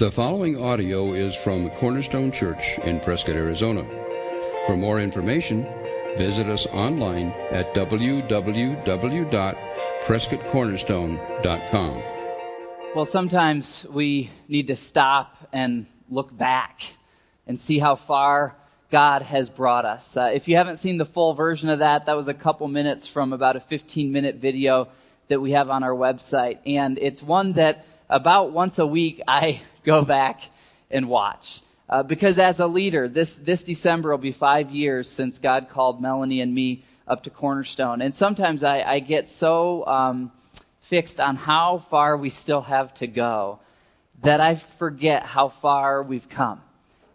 The following audio is from Cornerstone Church in Prescott, Arizona. For more information, visit us online at www.prescottcornerstone.com. Well, sometimes we need to stop and look back and see how far God has brought us. Uh, if you haven't seen the full version of that, that was a couple minutes from about a 15 minute video that we have on our website. And it's one that about once a week I go back and watch. Uh, because as a leader, this, this December will be five years since God called Melanie and me up to Cornerstone. And sometimes I, I get so um, fixed on how far we still have to go that I forget how far we've come.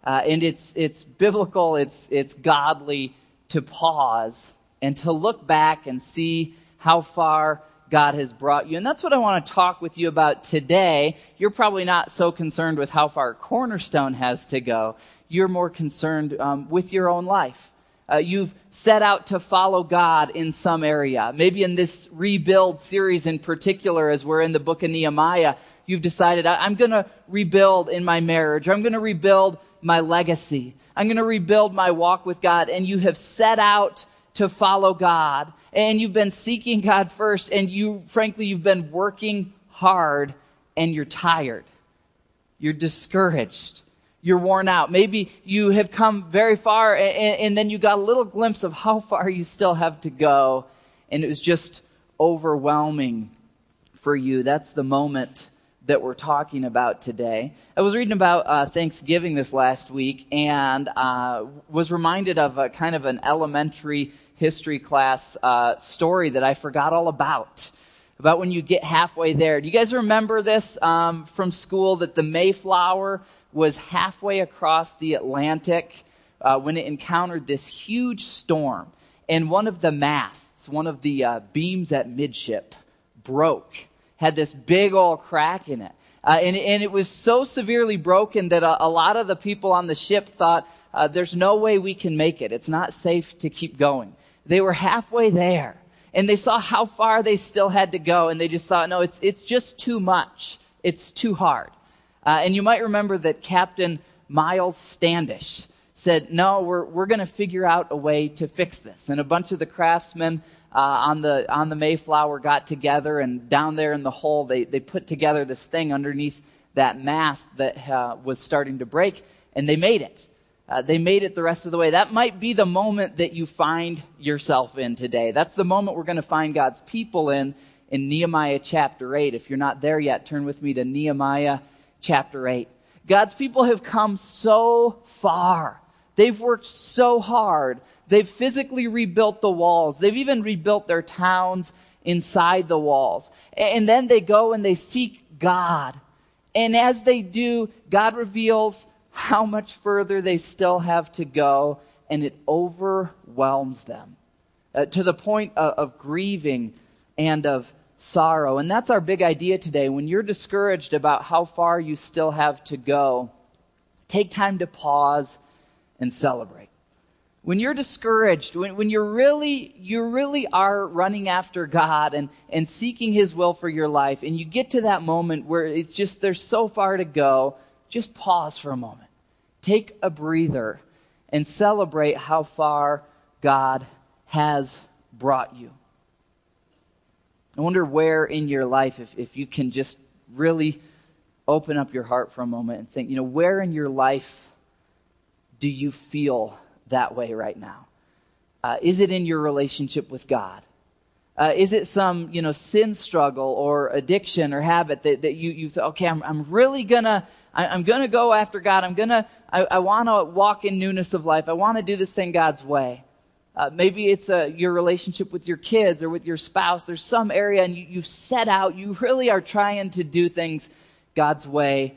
Uh, and it's, it's biblical, it's, it's godly to pause and to look back and see how far God has brought you. And that's what I want to talk with you about today. You're probably not so concerned with how far Cornerstone has to go. You're more concerned um, with your own life. Uh, you've set out to follow God in some area. Maybe in this rebuild series in particular, as we're in the book of Nehemiah, you've decided, I'm going to rebuild in my marriage, I'm going to rebuild my legacy. I'm going to rebuild my walk with God. And you have set out to follow God and you've been seeking God first and you, frankly, you've been working hard and you're tired. You're discouraged. You're worn out. Maybe you have come very far and, and then you got a little glimpse of how far you still have to go and it was just overwhelming for you. That's the moment that we're talking about today. I was reading about uh, Thanksgiving this last week and uh, was reminded of a kind of an elementary history class uh, story that I forgot all about. About when you get halfway there. Do you guys remember this um, from school that the Mayflower was halfway across the Atlantic uh, when it encountered this huge storm? And one of the masts, one of the uh, beams at midship, broke, had this big old crack in it. Uh, and, and, it was so severely broken that a, a, lot of the people on the ship thought, uh, there's no way we can make it. It's not safe to keep going. They were halfway there and they saw how far they still had to go and they just thought, no, it's, it's just too much. It's too hard. Uh, and you might remember that Captain Miles Standish said, no, we're, we're going to figure out a way to fix this. And a bunch of the craftsmen uh, on, the, on the Mayflower got together and down there in the hole, they, they put together this thing underneath that mast that uh, was starting to break and they made it. Uh, they made it the rest of the way. That might be the moment that you find yourself in today. That's the moment we're going to find God's people in in Nehemiah chapter 8. If you're not there yet, turn with me to Nehemiah chapter 8. God's people have come so far. They've worked so hard. They've physically rebuilt the walls. They've even rebuilt their towns inside the walls. And then they go and they seek God. And as they do, God reveals how much further they still have to go, and it overwhelms them uh, to the point of, of grieving and of sorrow. And that's our big idea today. When you're discouraged about how far you still have to go, take time to pause and celebrate. When you're discouraged, when, when you're really, you really are running after God and, and seeking His will for your life, and you get to that moment where it's just, there's so far to go, just pause for a moment take a breather and celebrate how far God has brought you. I wonder where in your life, if, if you can just really open up your heart for a moment and think, you know, where in your life do you feel that way right now? Uh, is it in your relationship with God? Uh, is it some, you know, sin struggle or addiction or habit that, that you, you thought, okay, I'm, I'm really gonna, I, am going to go after God. I'm going to, I, I want to walk in newness of life. I want to do this thing God's way. Uh, maybe it's a, your relationship with your kids or with your spouse. There's some area and you, you've set out, you really are trying to do things God's way,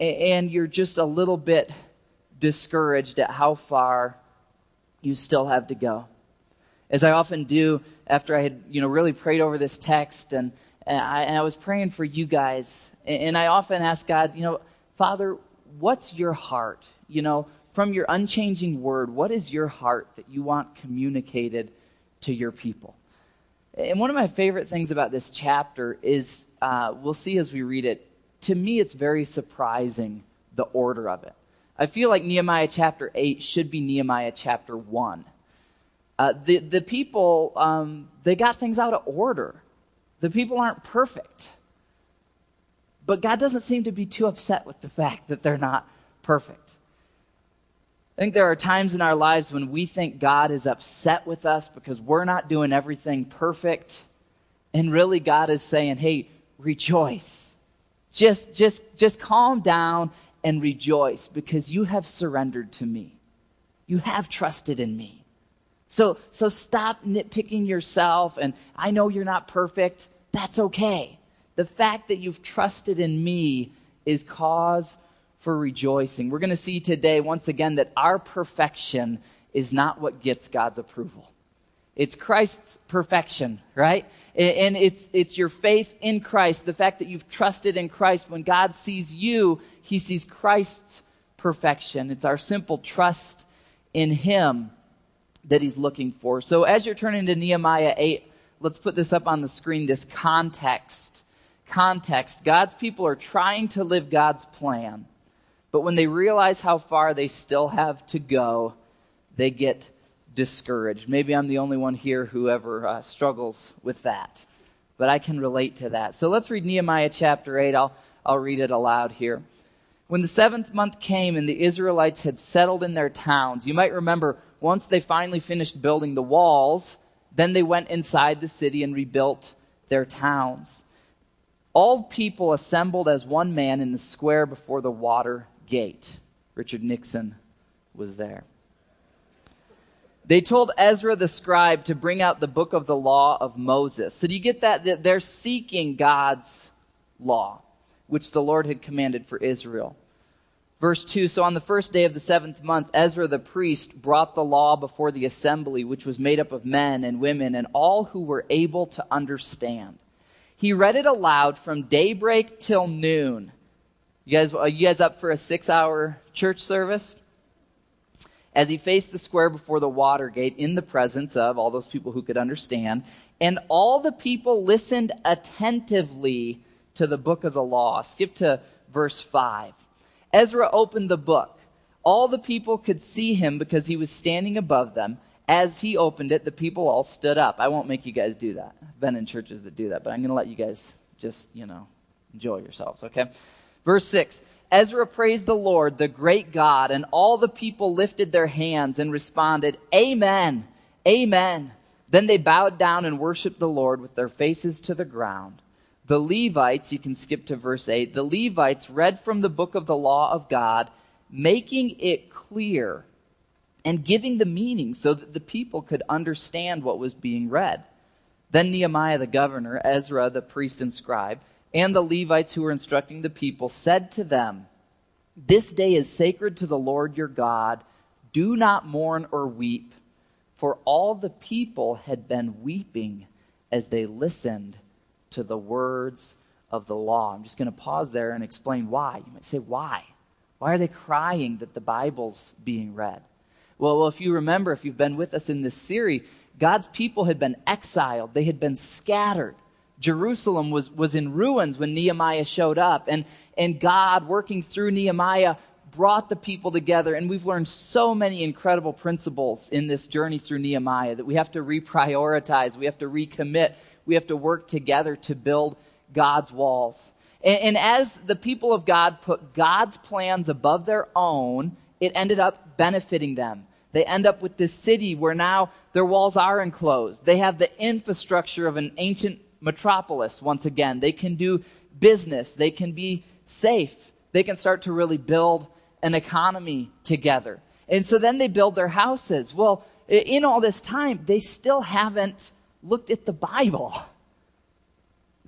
and you're just a little bit discouraged at how far you still have to go. As I often do after I had, you know, really prayed over this text and, and, I, and I was praying for you guys, and I often ask God, you know, Father, what's your heart? You know, from your unchanging word, what is your heart that you want communicated to your people? And one of my favorite things about this chapter is uh, we'll see as we read it to me, it's very surprising the order of it. I feel like Nehemiah chapter 8 should be Nehemiah chapter 1. Uh, the, the people, um, they got things out of order. The people aren't perfect. But God doesn't seem to be too upset with the fact that they're not perfect. I think there are times in our lives when we think God is upset with us because we're not doing everything perfect. And really, God is saying, hey, rejoice. Just, just, just calm down and rejoice because you have surrendered to me. You have trusted in me. So, so stop nitpicking yourself. And I know you're not perfect. That's okay. The fact that you've trusted in me is cause for rejoicing. We're going to see today, once again, that our perfection is not what gets God's approval. It's Christ's perfection, right? And it's, it's your faith in Christ, the fact that you've trusted in Christ. When God sees you, he sees Christ's perfection. It's our simple trust in him that he's looking for. So as you're turning to Nehemiah 8, let's put this up on the screen, this context. Context. God's people are trying to live God's plan, but when they realize how far they still have to go, they get discouraged. Maybe I'm the only one here who ever uh, struggles with that, but I can relate to that. So let's read Nehemiah chapter 8. I'll, I'll read it aloud here. When the seventh month came and the Israelites had settled in their towns, you might remember once they finally finished building the walls, then they went inside the city and rebuilt their towns. All people assembled as one man in the square before the water gate. Richard Nixon was there. They told Ezra the scribe to bring out the book of the law of Moses. So do you get that? They're seeking God's law, which the Lord had commanded for Israel. Verse 2 So on the first day of the seventh month, Ezra the priest brought the law before the assembly, which was made up of men and women and all who were able to understand. He read it aloud from daybreak till noon. You guys, are you guys up for a six hour church service? as he faced the square before the water gate in the presence of all those people who could understand. And all the people listened attentively to the book of the law. Skip to verse 5. Ezra opened the book. All the people could see him because he was standing above them. As he opened it, the people all stood up. I won't make you guys do that. I've been in churches that do that, but I'm going to let you guys just, you know, enjoy yourselves, okay? Verse 6 Ezra praised the Lord, the great God, and all the people lifted their hands and responded, Amen, Amen. Then they bowed down and worshiped the Lord with their faces to the ground. The Levites, you can skip to verse 8, the Levites read from the book of the law of God, making it clear and giving the meaning so that the people could understand what was being read. Then Nehemiah the governor, Ezra the priest and scribe, and the Levites who were instructing the people said to them, This day is sacred to the Lord your God. Do not mourn or weep. For all the people had been weeping as they listened to the words of the law. I'm just going to pause there and explain why. You might say, why? Why are they crying that the Bible's being read? Well, well, if you remember, if you've been with us in this series, God's people had been exiled, they had been scattered. Jerusalem was, was in ruins when Nehemiah showed up. And, and God, working through Nehemiah, brought the people together. And we've learned so many incredible principles in this journey through Nehemiah that we have to reprioritize, we have to recommit, we have to work together to build God's walls. And, and as the people of God put God's plans above their own, it ended up benefiting them. They end up with this city where now their walls are enclosed. They have the infrastructure of an ancient metropolis once again. They can do business. They can be safe. They can start to really build an economy together. And so then they build their houses. Well, in all this time, they still haven't looked at the Bible.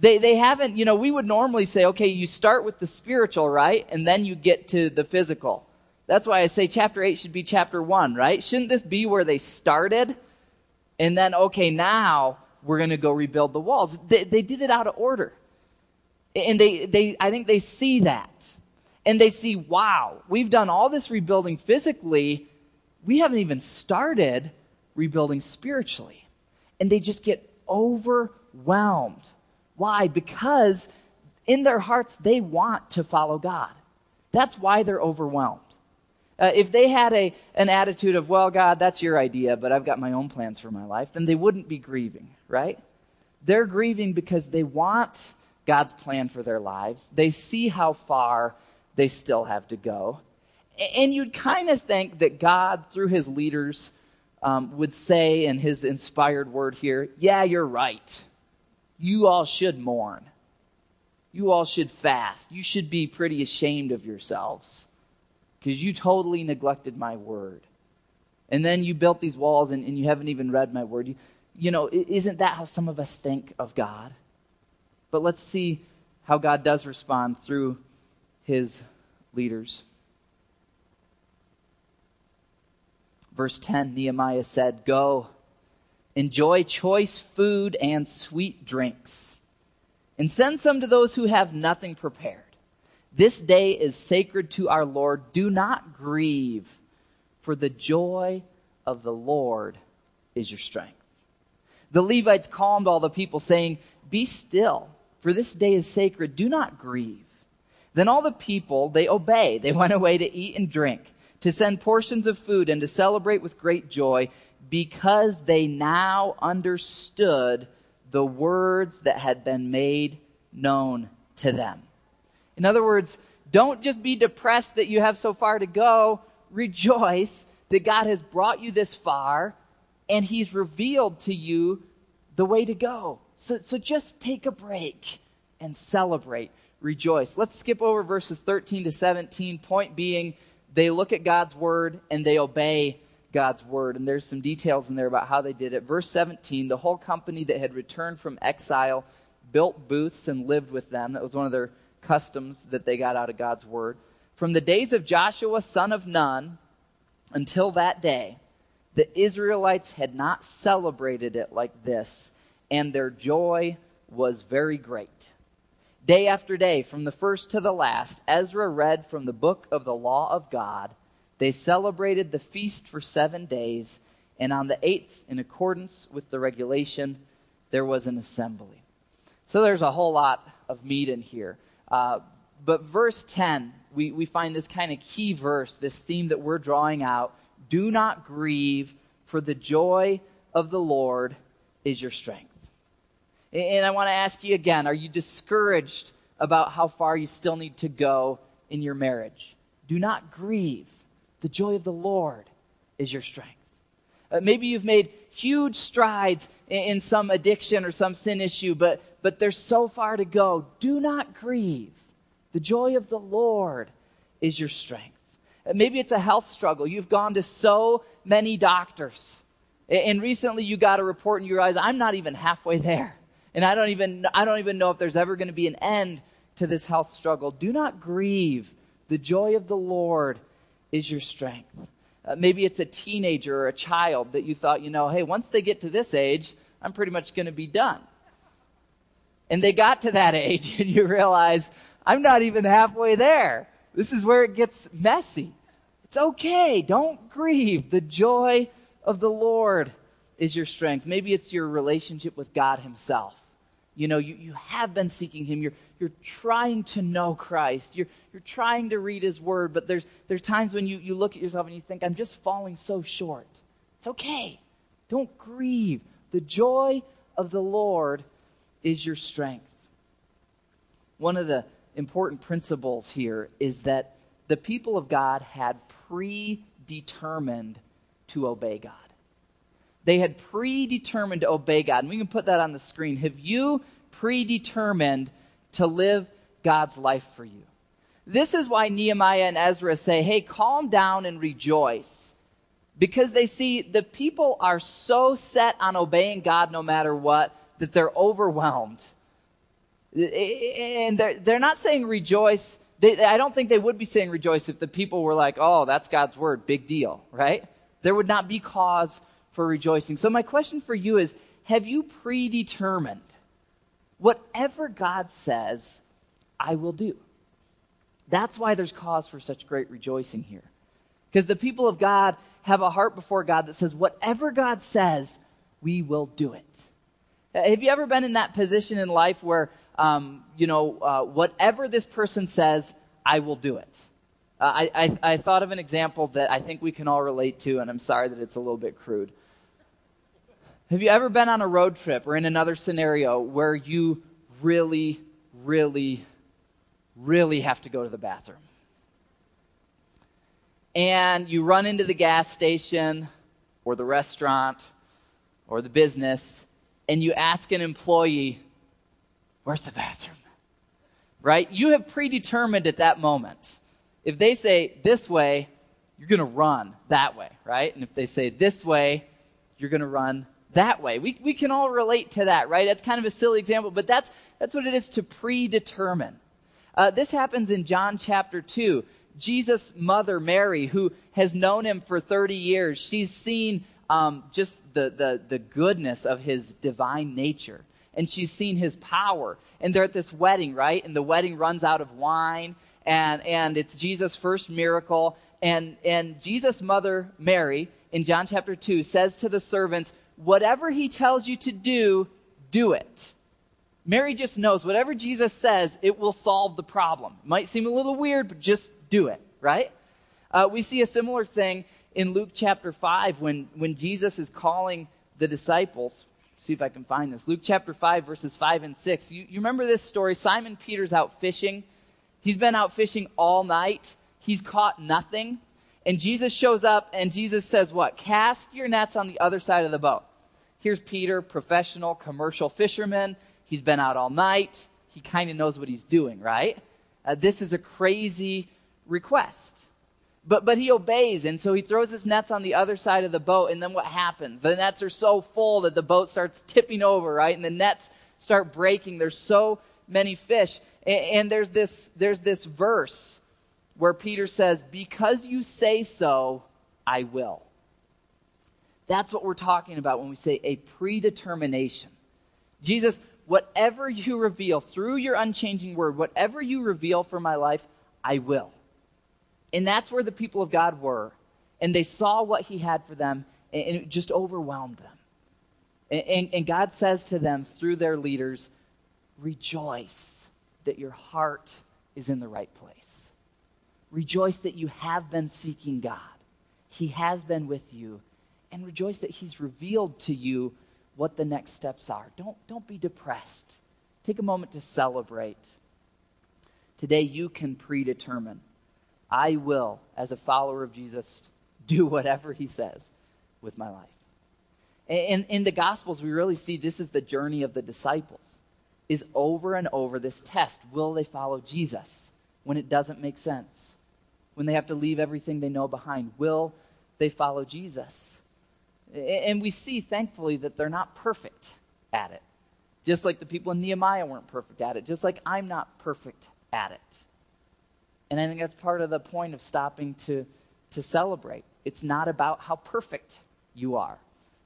They, they haven't, you know, we would normally say, okay, you start with the spiritual, right? And then you get to the physical. That's why I say chapter 8 should be chapter 1, right? Shouldn't this be where they started? And then, okay, now we're going to go rebuild the walls. They, they did it out of order. And they, they, I think they see that. And they see, wow, we've done all this rebuilding physically. We haven't even started rebuilding spiritually. And they just get overwhelmed. Why? Because in their hearts, they want to follow God. That's why they're overwhelmed. Uh, if they had a, an attitude of, well, God, that's your idea, but I've got my own plans for my life, then they wouldn't be grieving, right? They're grieving because they want God's plan for their lives. They see how far they still have to go. And you'd kind of think that God, through his leaders, um, would say in his inspired word here, yeah, you're right. You all should mourn. You all should fast. You should be pretty ashamed of yourselves because you totally neglected my word. And then you built these walls and, and you haven't even read my word. You, you know, isn't that how some of us think of God? But let's see how God does respond through his leaders. Verse 10 Nehemiah said, Go, enjoy choice food and sweet drinks, and send some to those who have nothing prepared. This day is sacred to our Lord. Do not grieve, for the joy of the Lord is your strength. The Levites calmed all the people, saying, Be still, for this day is sacred. Do not grieve. Then all the people, they obey. They went away to eat and drink, to send portions of food, and to celebrate with great joy, because they now understood the words that had been made known to them. In other words, don't just be depressed that you have so far to go. Rejoice that God has brought you this far and He's revealed to you the way to go. So, so just take a break and celebrate. Rejoice. Let's skip over verses 13 to 17. Point being, they look at God's word and they obey God's word. And there's some details in there about how they did it. Verse 17 the whole company that had returned from exile built booths and lived with them. That was one of their customs that they got out of God's word. From the days of Joshua, son of Nun, until that day, the Israelites had not celebrated it like this, and their joy was very great. Day after day, from the first to the last, Ezra read from the book of the law of God. They celebrated the feast for seven days, and on the eighth, in accordance with the regulation, there was an assembly. So there's a whole lot of meat in here. Uh, but verse 10, we, we find this kind of key verse, this theme that we're drawing out. Do not grieve, for the joy of the Lord is your strength. And I want to ask you again are you discouraged about how far you still need to go in your marriage? Do not grieve. The joy of the Lord is your strength. Uh, maybe you've made huge strides in, in some addiction or some sin issue, but but there's so far to go. Do not grieve. The joy of the Lord is your strength. Uh, maybe it's a health struggle. You've gone to so many doctors. And recently you got a report and you realize I'm not even halfway there. And I don't even, I don't even know if there's ever going to be an end to this health struggle. Do not grieve. The joy of the Lord is your strength. Uh, maybe it's a teenager or a child that you thought, you know, hey, once they get to this age, I'm pretty much going to be done and they got to that age and you realize, I'm not even halfway there. This is where it gets messy. It's okay. Don't grieve. The joy of the Lord is your strength. Maybe it's your relationship with God Himself. You know, you, you have been seeking Him. You're, you're trying to know Christ. You're, you're trying to read His Word, but there's, there's times when you, you look at yourself and you think, I'm just falling so short. It's okay. Don't grieve. The joy of the Lord is your strength. One of the important principles here is that the people of God had predetermined to obey God. They had predetermined to obey God. And we can put that on the screen. Have you predetermined to live God's life for you? This is why Nehemiah and Ezra say, hey, calm down and rejoice. Because they see the people are so set on obeying God no matter what that they're overwhelmed. And they're, they're not saying rejoice. They, I don't think they would be saying rejoice if the people were like, oh, that's God's word, big deal, right? There would not be cause for rejoicing. So, my question for you is Have you predetermined whatever God says, I will do? That's why there's cause for such great rejoicing here. Because the people of God have a heart before God that says, whatever God says, we will do it. Have you ever been in that position in life where, um, you know, uh, whatever this person says, I will do it? Uh, I, I, I thought of an example that I think we can all relate to, and I'm sorry that it's a little bit crude. Have you ever been on a road trip or in another scenario where you really, really, really have to go to the bathroom? And you run into the gas station or the restaurant or the business and you ask an employee, Where's the bathroom? Right? You have predetermined at that moment. If they say this way, you're going to run that way, right? And if they say this way, you're going to run that way. We, we can all relate to that, right? That's kind of a silly example, but that's, that's what it is to predetermine. Uh, this happens in John chapter 2. Jesus' mother, Mary, who has known him for 30 years, she's seen um, just the, the, the goodness of his divine nature. And she's seen his power. And they're at this wedding, right? And the wedding runs out of wine. And, and it's Jesus' first miracle. And, and Jesus' mother, Mary, in John chapter 2, says to the servants, Whatever he tells you to do, do it. Mary just knows whatever Jesus says, it will solve the problem. Might seem a little weird, but just do it, right? Uh, we see a similar thing in Luke chapter 5 when, when Jesus is calling the disciples. See if I can find this. Luke chapter 5, verses 5 and 6. You, you remember this story? Simon Peter's out fishing. He's been out fishing all night. He's caught nothing. And Jesus shows up and Jesus says, What? Cast your nets on the other side of the boat. Here's Peter, professional commercial fisherman. He's been out all night. He kind of knows what he's doing, right? Uh, this is a crazy request. But, but he obeys, and so he throws his nets on the other side of the boat, and then what happens? The nets are so full that the boat starts tipping over, right? And the nets start breaking. There's so many fish. And, and there's this, there's this verse where Peter says, Because you say so, I will. That's what we're talking about when we say a predetermination. Jesus, whatever you reveal through your unchanging word, whatever you reveal for my life, I will. And that's where the people of God were. And they saw what he had for them, and it just overwhelmed them. And, and, and God says to them through their leaders, Rejoice that your heart is in the right place. Rejoice that you have been seeking God. He has been with you. And rejoice that He's revealed to you what the next steps are. Don't, don't be depressed. Take a moment to celebrate. Today, you can predetermine I will, as a follower of Jesus, do whatever he says with my life. In, in the Gospels, we really see this is the journey of the disciples, is over and over this test. Will they follow Jesus when it doesn't make sense? When they have to leave everything they know behind? Will they follow Jesus? And we see, thankfully, that they're not perfect at it. Just like the people in Nehemiah weren't perfect at it. Just like I'm not perfect at it. And I think that's part of the point of stopping to, to celebrate. It's not about how perfect you are,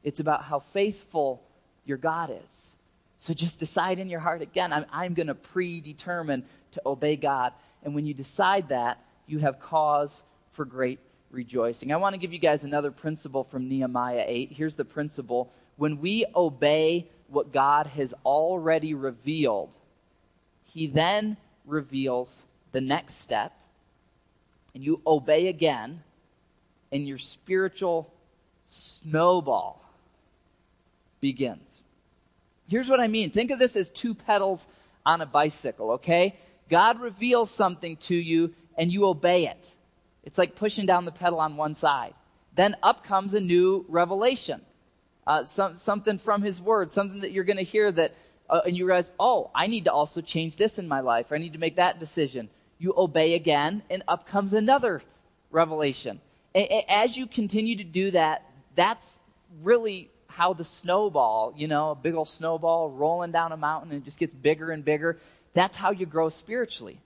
it's about how faithful your God is. So just decide in your heart again, I'm, I'm going to predetermine to obey God. And when you decide that, you have cause for great rejoicing. I want to give you guys another principle from Nehemiah 8. Here's the principle when we obey what God has already revealed, He then reveals the next step, and you obey again, and your spiritual snowball begins. Here's what I mean think of this as two pedals on a bicycle, okay? God reveals something to you, and you obey it. It's like pushing down the pedal on one side. Then up comes a new revelation. Uh, some, something from his word, something that you're going to hear that, uh, and you realize, oh, I need to also change this in my life. I need to make that decision you obey again, and up comes another revelation. As you continue to do that, that's really how the snowball, you know, a big old snowball rolling down a mountain and it just gets bigger and bigger. That's how you grow spiritually.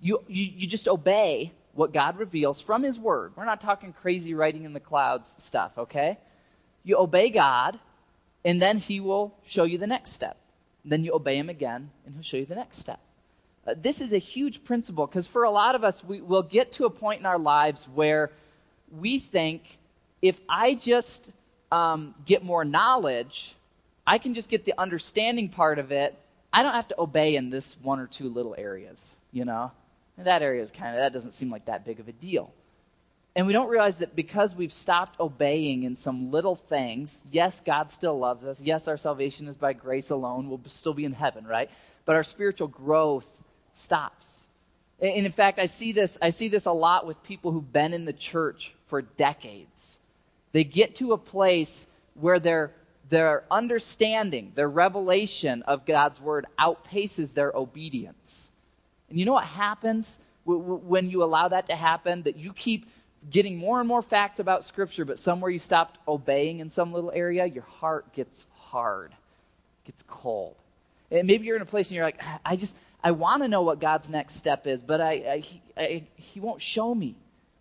You, you, you just obey what God reveals from His Word. We're not talking crazy writing in the clouds stuff, okay? You obey God, and then He will show you the next step. then you obey Him again, and He'll show you the next step. Uh, this is a huge principle because for a lot of us, we will get to a point in our lives where we think if I just um, get more knowledge, I can just get the understanding part of it. I don't have to obey in this one or two little areas, you know? And that area is kind of, that doesn't seem like that big of a deal. And we don't realize that because we've stopped obeying in some little things, yes, God still loves us. Yes, our salvation is by grace alone. We'll still be in heaven, right? But our spiritual growth stops. And in fact, I see this, I see this a lot with people who've been in the church for decades. They get to a place where their, their understanding, their revelation of God's word outpaces their obedience. And you know what happens when you allow that to happen? That you keep getting more and more facts about Scripture, but somewhere you stopped obeying in some little area, your heart gets hard, gets cold. And maybe you're in a place and you're like, ah, I just, I want to know what God's next step is, but I, I, I, He won't show me.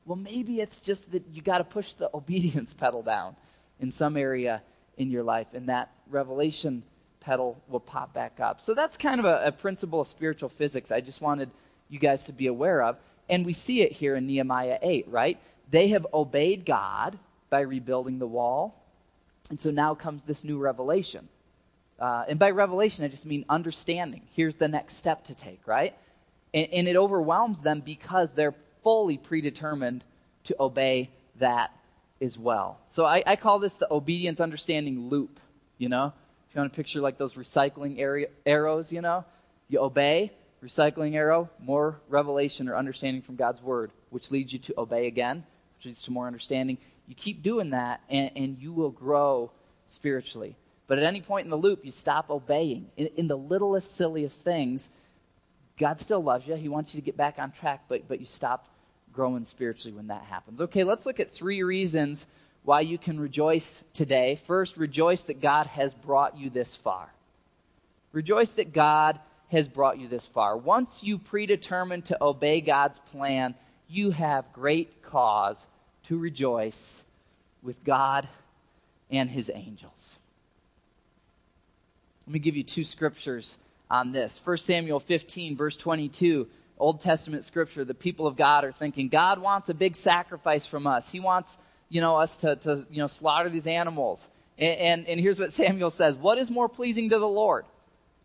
Well, maybe it's just that you got to push the obedience pedal down in some area in your life, and that revelation pedal will pop back up. So that's kind of a, a principle of spiritual physics I just wanted you guys to be aware of. And we see it here in Nehemiah 8, right? They have obeyed God by rebuilding the wall. And so now comes this new revelation. Uh, and by revelation, I just mean understanding. Here's the next step to take, right? And, and it overwhelms them because they're fully predetermined to obey that as well. So I, I call this the obedience understanding loop, you know? If you want to picture like those recycling area, arrows, you know? You obey, recycling arrow, more revelation or understanding from God's word, which leads you to obey again, which leads to more understanding. You keep doing that, and, and you will grow spiritually. But at any point in the loop, you stop obeying. In, in, the littlest, silliest things, God still loves you. He wants you to get back on track, but, but you stop growing spiritually when that happens. Okay, let's look at three reasons why you can rejoice today. First, rejoice that God has brought you this far. Rejoice that God has brought you this far. Once you predetermine to obey God's plan, you have great cause to rejoice with God and his angels. Let me give you two scriptures on this. 1 Samuel 15, verse 22, Old Testament scripture. The people of God are thinking, God wants a big sacrifice from us. He wants, you know, us to, to you know, slaughter these animals. And, and, and here's what Samuel says What is more pleasing to the Lord?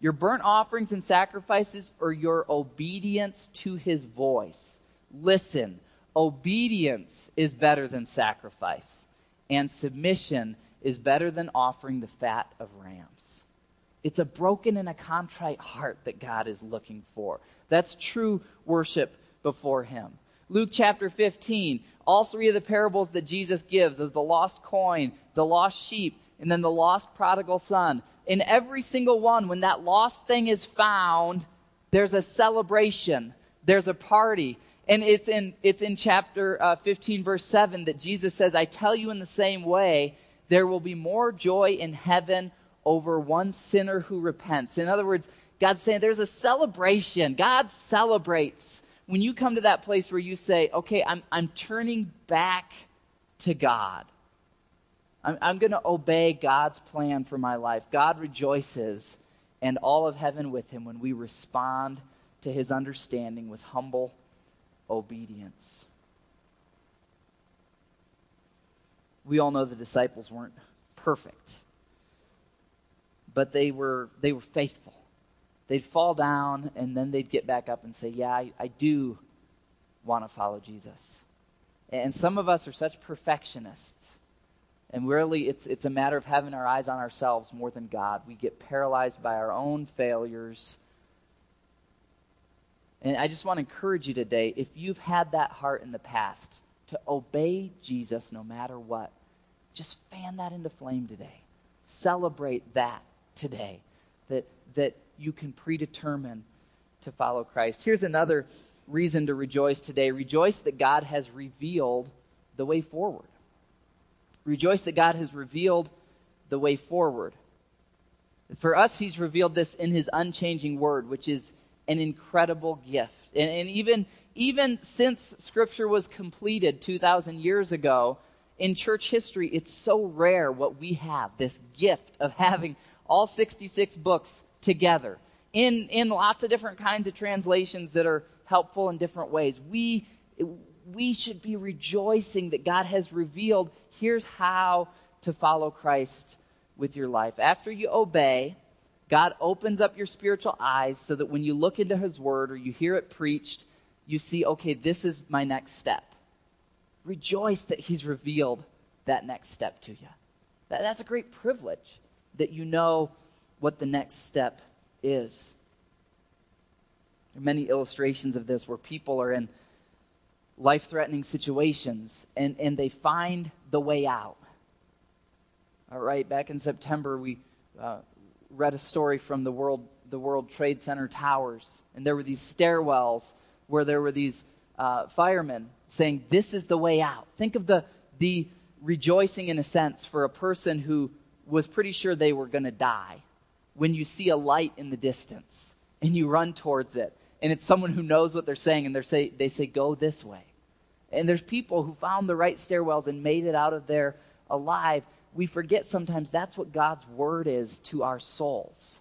your burnt offerings and sacrifices, or your obedience to his voice. Listen, obedience is better than sacrifice, and submission is better than offering the fat of rams. It's a broken and a contrite heart that God is looking for. That's true worship before him. Luke chapter 15, all three of the parables that Jesus gives of the lost coin, the lost sheep, and then the lost prodigal son. In every single one, when that lost thing is found, there's a celebration, there's a party. And it's in, it's in chapter uh, 15, verse 7, that Jesus says, I tell you in the same way, there will be more joy in heaven over one sinner who repents. In other words, God's saying there's a celebration. God celebrates when you come to that place where you say, okay, I'm, I'm turning back to God. I'm, I'm going to obey God's plan for my life. God rejoices, and all of heaven with him when we respond to his understanding with humble obedience. We all know the disciples weren't perfect, but they were, they were faithful. They'd fall down and then they'd get back up and say, Yeah, I, I do want to follow Jesus. And some of us are such perfectionists and really, it's, it's a matter of having our eyes on ourselves more than God. We get paralyzed by our own failures. And I just want to encourage you today if you've had that heart in the past to obey Jesus no matter what, just fan that into flame today. Celebrate that today, that, that you can predetermine to follow Christ. Here's another reason to rejoice today rejoice that God has revealed the way forward. Rejoice that God has revealed the way forward. For us, He's revealed this in His unchanging word, which is an incredible gift. And, and even, even since Scripture was completed 2,000 years ago, in church history, it's so rare what we have this gift of having all 66 books together in, in lots of different kinds of translations that are helpful in different ways. We, we should be rejoicing that God has revealed here's how to follow Christ with your life. After you obey, God opens up your spiritual eyes so that when you look into His Word or you hear it preached, you see, okay, this is my next step. Rejoice that He's revealed that next step to you. That, that's a great privilege that you know what the next step is. There are many illustrations of this where people are in life threatening situations and, and they find the way out. All right, back in September, we uh, read a story from the World, the World Trade Center towers, and there were these stairwells where there were these uh, firemen saying, This is the way out. Think of the, the rejoicing, in a sense, for a person who was pretty sure they were going to die when you see a light in the distance and you run towards it. And it's someone who knows what they're saying and they say they say go this way. And there's people who found the right stairwells and made it out of there alive. We forget sometimes that's what god's word is to our souls.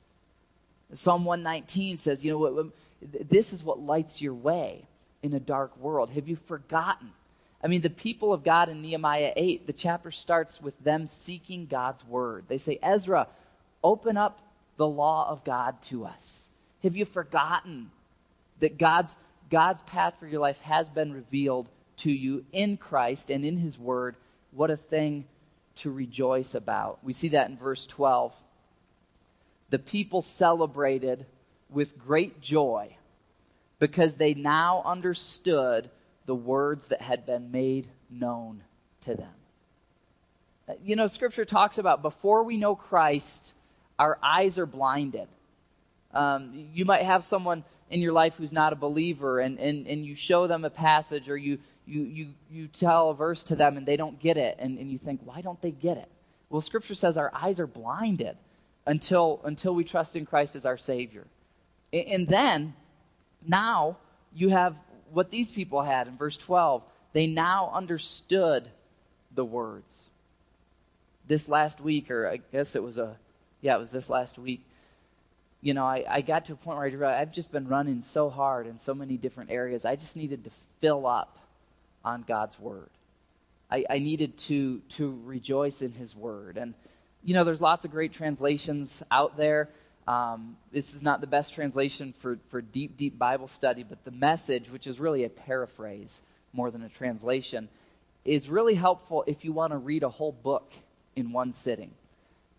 Psalm 119 says you know what this is what lights your way in a dark world. Have you forgotten I mean, the people of God in Nehemiah 8, the chapter starts with them seeking God's word. They say, Ezra, open up the law of God to us? Have you forgotten that God's, God's path for your life has been revealed to you in Christ and in His Word? What a thing to rejoice about. We see that in verse 12. The people celebrated with great joy because they now understood the words that had been made known to them. You know, Scripture talks about before we know Christ, our eyes are blinded. Um, you might have someone in your life who's not a believer, and, and, and you show them a passage or you, you, you, you tell a verse to them and they don't get it, and, and you think, why don't they get it? Well, Scripture says our eyes are blinded until, until we trust in Christ as our Savior. And, and then, now, you have what these people had in verse 12. They now understood the words. This last week, or I guess it was a yeah, it was this last week. You know, I, I got to a point where I realized I've just been running so hard in so many different areas. I just needed to fill up on God's word. I, I needed to to rejoice in His word, and you know, there's lots of great translations out there. Um, this is not the best translation for, for deep, deep Bible study, but the message, which is really a paraphrase more than a translation, is really helpful if you want to read a whole book in one sitting.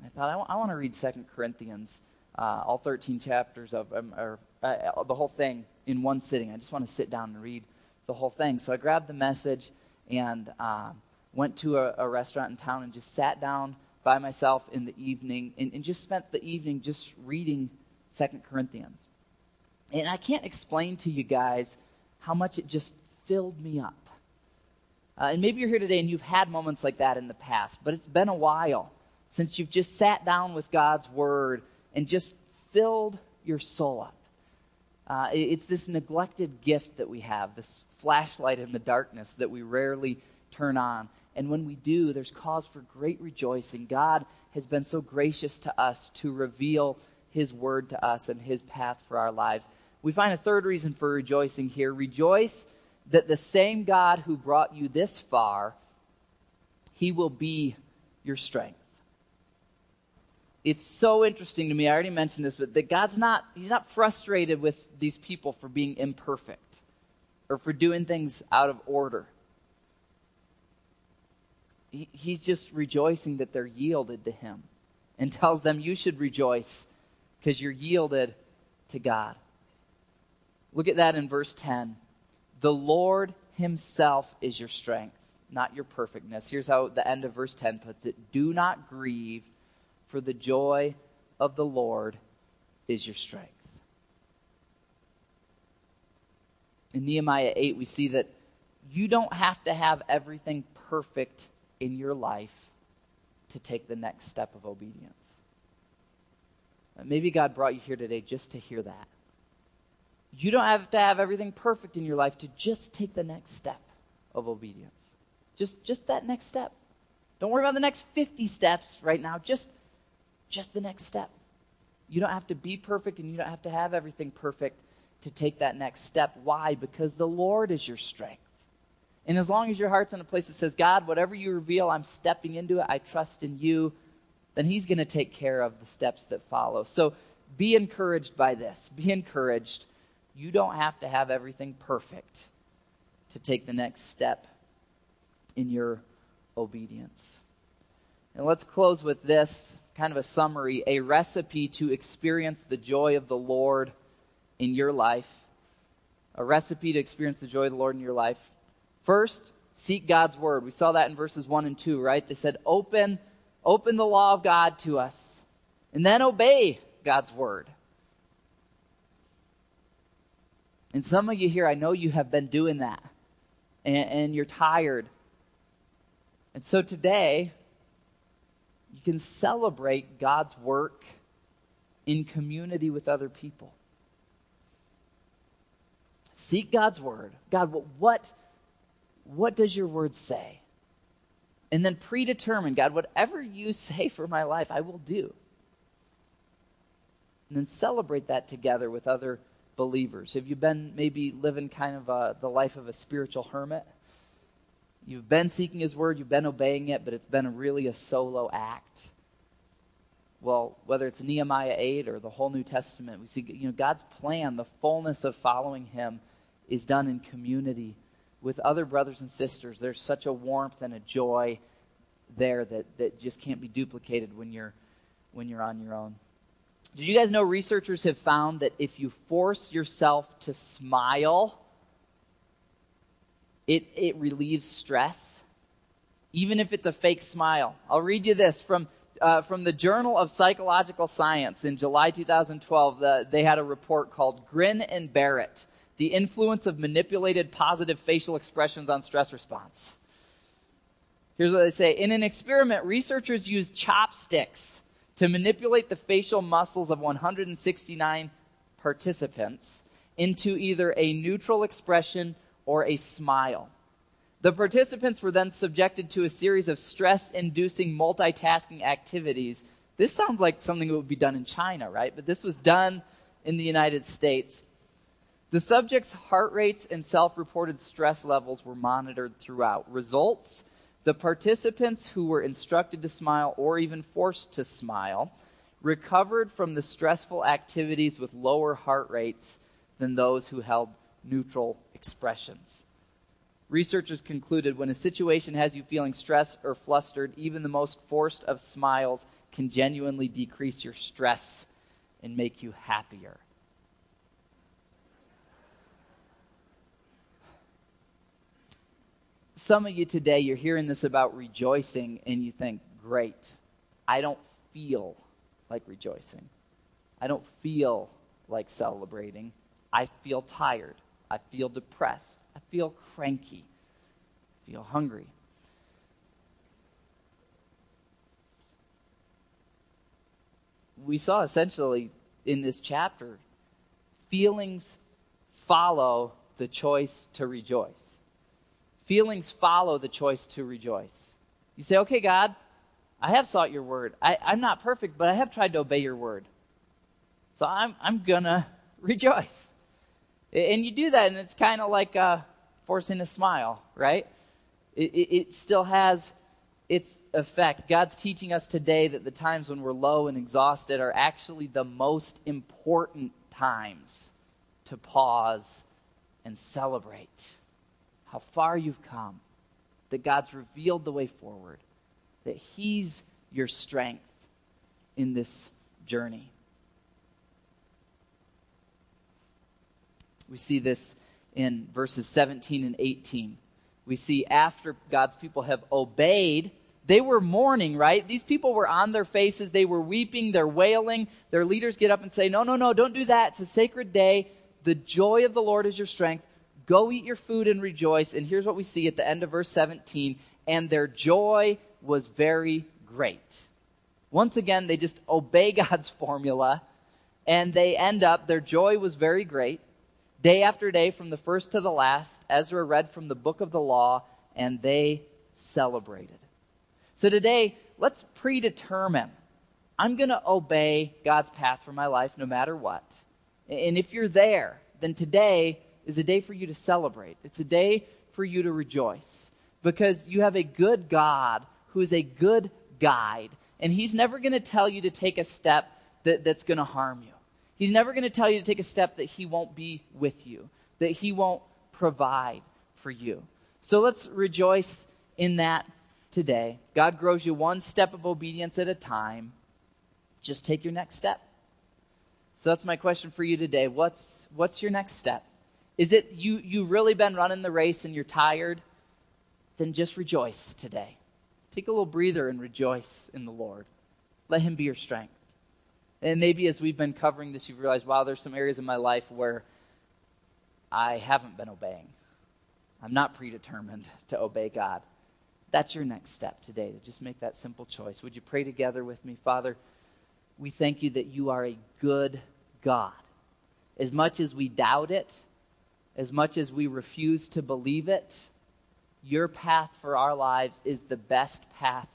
I thought, I, w- I want to read Second Corinthians, uh, all 13 chapters of, um, or uh, the whole thing in one sitting. I just want to sit down and read the whole thing. So I grabbed the message and uh, went to a, a, restaurant in town and just sat down by myself in the evening and, and just spent the evening just reading Second Corinthians. And I can't explain to you guys how much it just filled me up. Uh, and maybe you're here today and you've had moments like that in the past, but it's been a while since you've just sat down with God's Word and just filled your soul up. Uh, it's this neglected gift that we have, this flashlight in the darkness that we rarely turn on. And when we do, there's cause for great rejoicing. God has been so gracious to us to reveal His Word to us and His path for our lives. We find a third reason for rejoicing here. Rejoice that the same God who brought you this far, He will be your strength it's so interesting to me. I already mentioned this, but that God's not, He's not frustrated with these people for being imperfect or for doing things out of order. He, he's just rejoicing that they're yielded to Him and tells them, You should rejoice because you're yielded to God. Look at that in verse 10. The Lord Himself is your strength, not your perfectness. Here's how the end of verse 10 puts it Do not grieve for the joy of the Lord is your strength. In Nehemiah 8, we see that you don't have to have everything perfect in your life to take the next step of obedience. Maybe God brought you here today just to hear that. You don't have to have everything perfect in your life to just take the next step of obedience. Just, just that next step. Don't worry about the next 50 steps right now. Just just the next step. You don't have to be perfect and you don't have to have everything perfect to take that next step. Why? Because the Lord is your strength. And as long as your heart's in a place that says, God, whatever you reveal, I'm stepping into it, I trust in you, then He's going to take care of the steps that follow. So be encouraged by this. Be encouraged. You don't have to have everything perfect to take the next step in your obedience. And let's close with this kind of a summary a recipe to experience the joy of the Lord in your life. A recipe to experience the joy of the Lord in your life. First, seek God's word. We saw that in verses 1 and 2, right? They said, open, open the law of God to us. And then obey God's word. And some of you here, I know you have been doing that. And, and you're tired. And so today, you can celebrate God's work in community with other people. Seek God's word. God, what, what does your word say? And then predetermine, God, whatever you say for my life, I will do. And then celebrate that together with other believers. Have you been maybe living kind of a, the life of a spiritual hermit? You've been seeking His Word, you've been obeying it, but it's been really a solo act. Well, whether it's Nehemiah 8 or the whole New Testament, we see you know, God's plan, the fullness of following Him, is done in community with other brothers and sisters. There's such a warmth and a joy there that, that just can't be duplicated when you're, when you're on your own. Did you guys know researchers have found that if you force yourself to smile, it, it relieves stress, even if it's a fake smile. I'll read you this from, uh, from the Journal of Psychological Science in July 2012. The, they had a report called Grin and Bear It The Influence of Manipulated Positive Facial Expressions on Stress Response. Here's what they say In an experiment, researchers used chopsticks to manipulate the facial muscles of 169 participants into either a neutral expression or a smile. The participants were then subjected to a series of stress inducing multitasking activities. This sounds like something that would be done in China, right? But this was done in the United States. The subjects' heart rates and self reported stress levels were monitored throughout. Results the participants who were instructed to smile or even forced to smile recovered from the stressful activities with lower heart rates than those who held neutral expressions. Researchers concluded when a situation has you feeling stressed or flustered, even the most forced of smiles can genuinely decrease your stress and make you happier. Some of you today, you're hearing this about rejoicing, and you think, great, I don't feel like rejoicing. I don't feel like celebrating. I feel tired. I feel depressed. I feel cranky. I feel hungry. We saw essentially in this chapter feelings follow the choice to rejoice. Feelings follow the choice to rejoice. You say, okay, God, I have sought your word. I, am not perfect, but I have tried to obey your word. So I'm, I'm going to rejoice. And you do that, and it's kind of like uh, forcing a smile, right? It, it, it still has its effect. God's teaching us today that the times when we're low and exhausted are actually the most important times to pause and celebrate how far you've come, that God's revealed the way forward, that He's your strength in this journey. We see this in verses 17 and 18. We see after God's people have obeyed, they were mourning, right? These people were on their faces. They were weeping. They're wailing. Their leaders get up and say, No, no, no, don't do that. It's a sacred day. The joy of the Lord is your strength. Go eat your food and rejoice. And here's what we see at the end of verse 17. And their joy was very great. Once again, they just obey God's formula and they end up, their joy was very great. Day after day, from the first to the last, Ezra read from the book of the law, and they celebrated. So today, let's predetermine. I'm going to obey God's path for my life no matter what. And if you're there, then today is a day for you to celebrate. It's a day for you to rejoice because you have a good God who is a good guide And He's never going to tell you to take a step that, that's going to harm you. He's never going to tell you to take a step that He won't be with you, that He won't provide for you. So let's rejoice in that today. God grows you one step of obedience at a time. Just take your next step. So that's my question for you today. What's, what's your next step? Is it you, you've really been running the race and you're tired? Then just rejoice today. Take a little breather and rejoice in the Lord. Let Him be your strength. And maybe as we've been covering this, you've realized, wow, there's some areas in my life where I haven't been obeying. I'm not predetermined to obey God. That's your next step today, to just make that simple choice. Would you pray together with me? Father, we thank you that you are a good God. As much as we doubt it, as much as we refuse to believe it, your path for our lives is the best path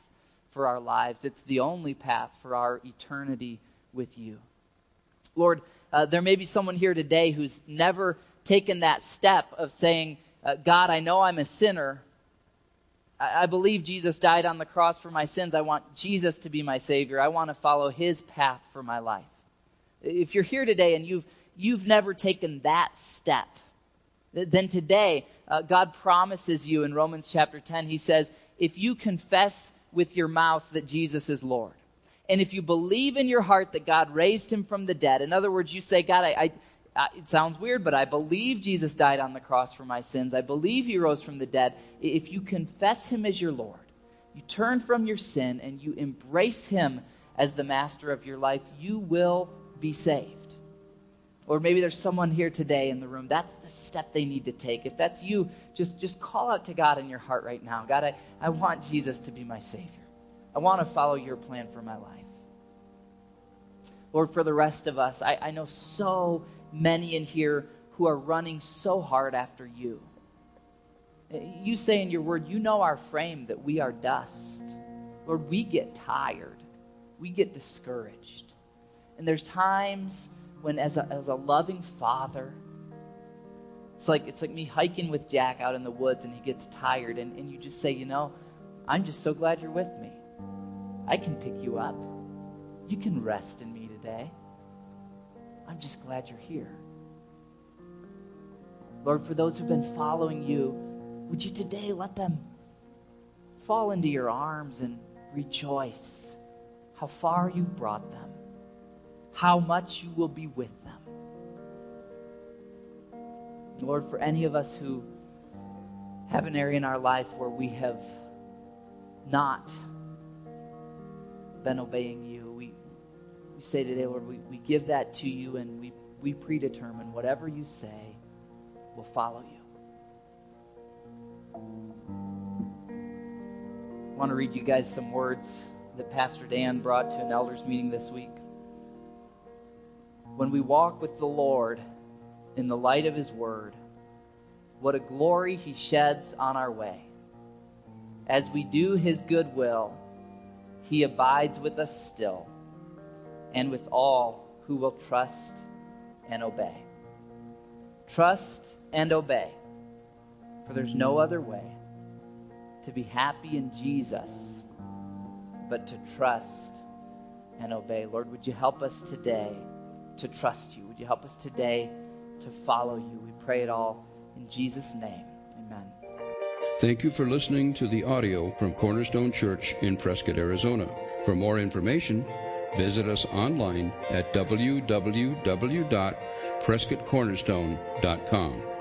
for our lives. It's the only path for our eternity with you. Lord, uh, there may be someone here today who's never taken that step of saying, uh, God, I know I'm a sinner. I, I believe Jesus died on the cross for my sins. I want Jesus to be my Savior. I want to follow His path for my life. If you're here today and you've, you've never taken that step, then today, uh, God promises you in Romans chapter 10, He says, if you confess with your mouth that Jesus is Lord, and if you believe in your heart that God raised him from the dead, in other words, you say, God, I, I, it sounds weird, but I believe Jesus died on the cross for my sins. I believe he rose from the dead. If you confess him as your Lord, you turn from your sin and you embrace him as the master of your life, you will be saved. Or maybe there's someone here today in the room. That's the step they need to take. If that's you, just, just call out to God in your heart right now. God, I, I want Jesus to be my Savior. I want to follow your plan for my life. Lord, for the rest of us, I, I know so many in here who are running so hard after you. You say in your word, you know our frame that we are dust. Lord, we get tired, we get discouraged. And there's times when, as a, as a loving father, it's like, it's like me hiking with Jack out in the woods and he gets tired, and, and you just say, You know, I'm just so glad you're with me. I can pick you up. You can rest in me today. I'm just glad you're here. Lord, for those who've been following you, would you today let them fall into your arms and rejoice how far you've brought them, how much you will be with them. Lord, for any of us who have an area in our life where we have not been obeying you, we, we say today, Lord, we, we give that to you and we, we predetermine whatever you say, we'll follow you. I want to read you guys some words that Pastor Dan brought to an elders meeting this week. When we walk with the Lord in the light of his word, what a glory he sheds on our way. As we do his good will, he abides with us still and with all who will trust and obey. Trust and obey, for there's no other way to be happy in Jesus but to trust and obey. Lord, would you help us today to trust you? Would you help us today to follow you? We pray it all in Jesus' name. Amen. Thank you for listening to the audio from Cornerstone Church in Prescott, Arizona. For more information, visit us online at www.prescottcornerstone.com.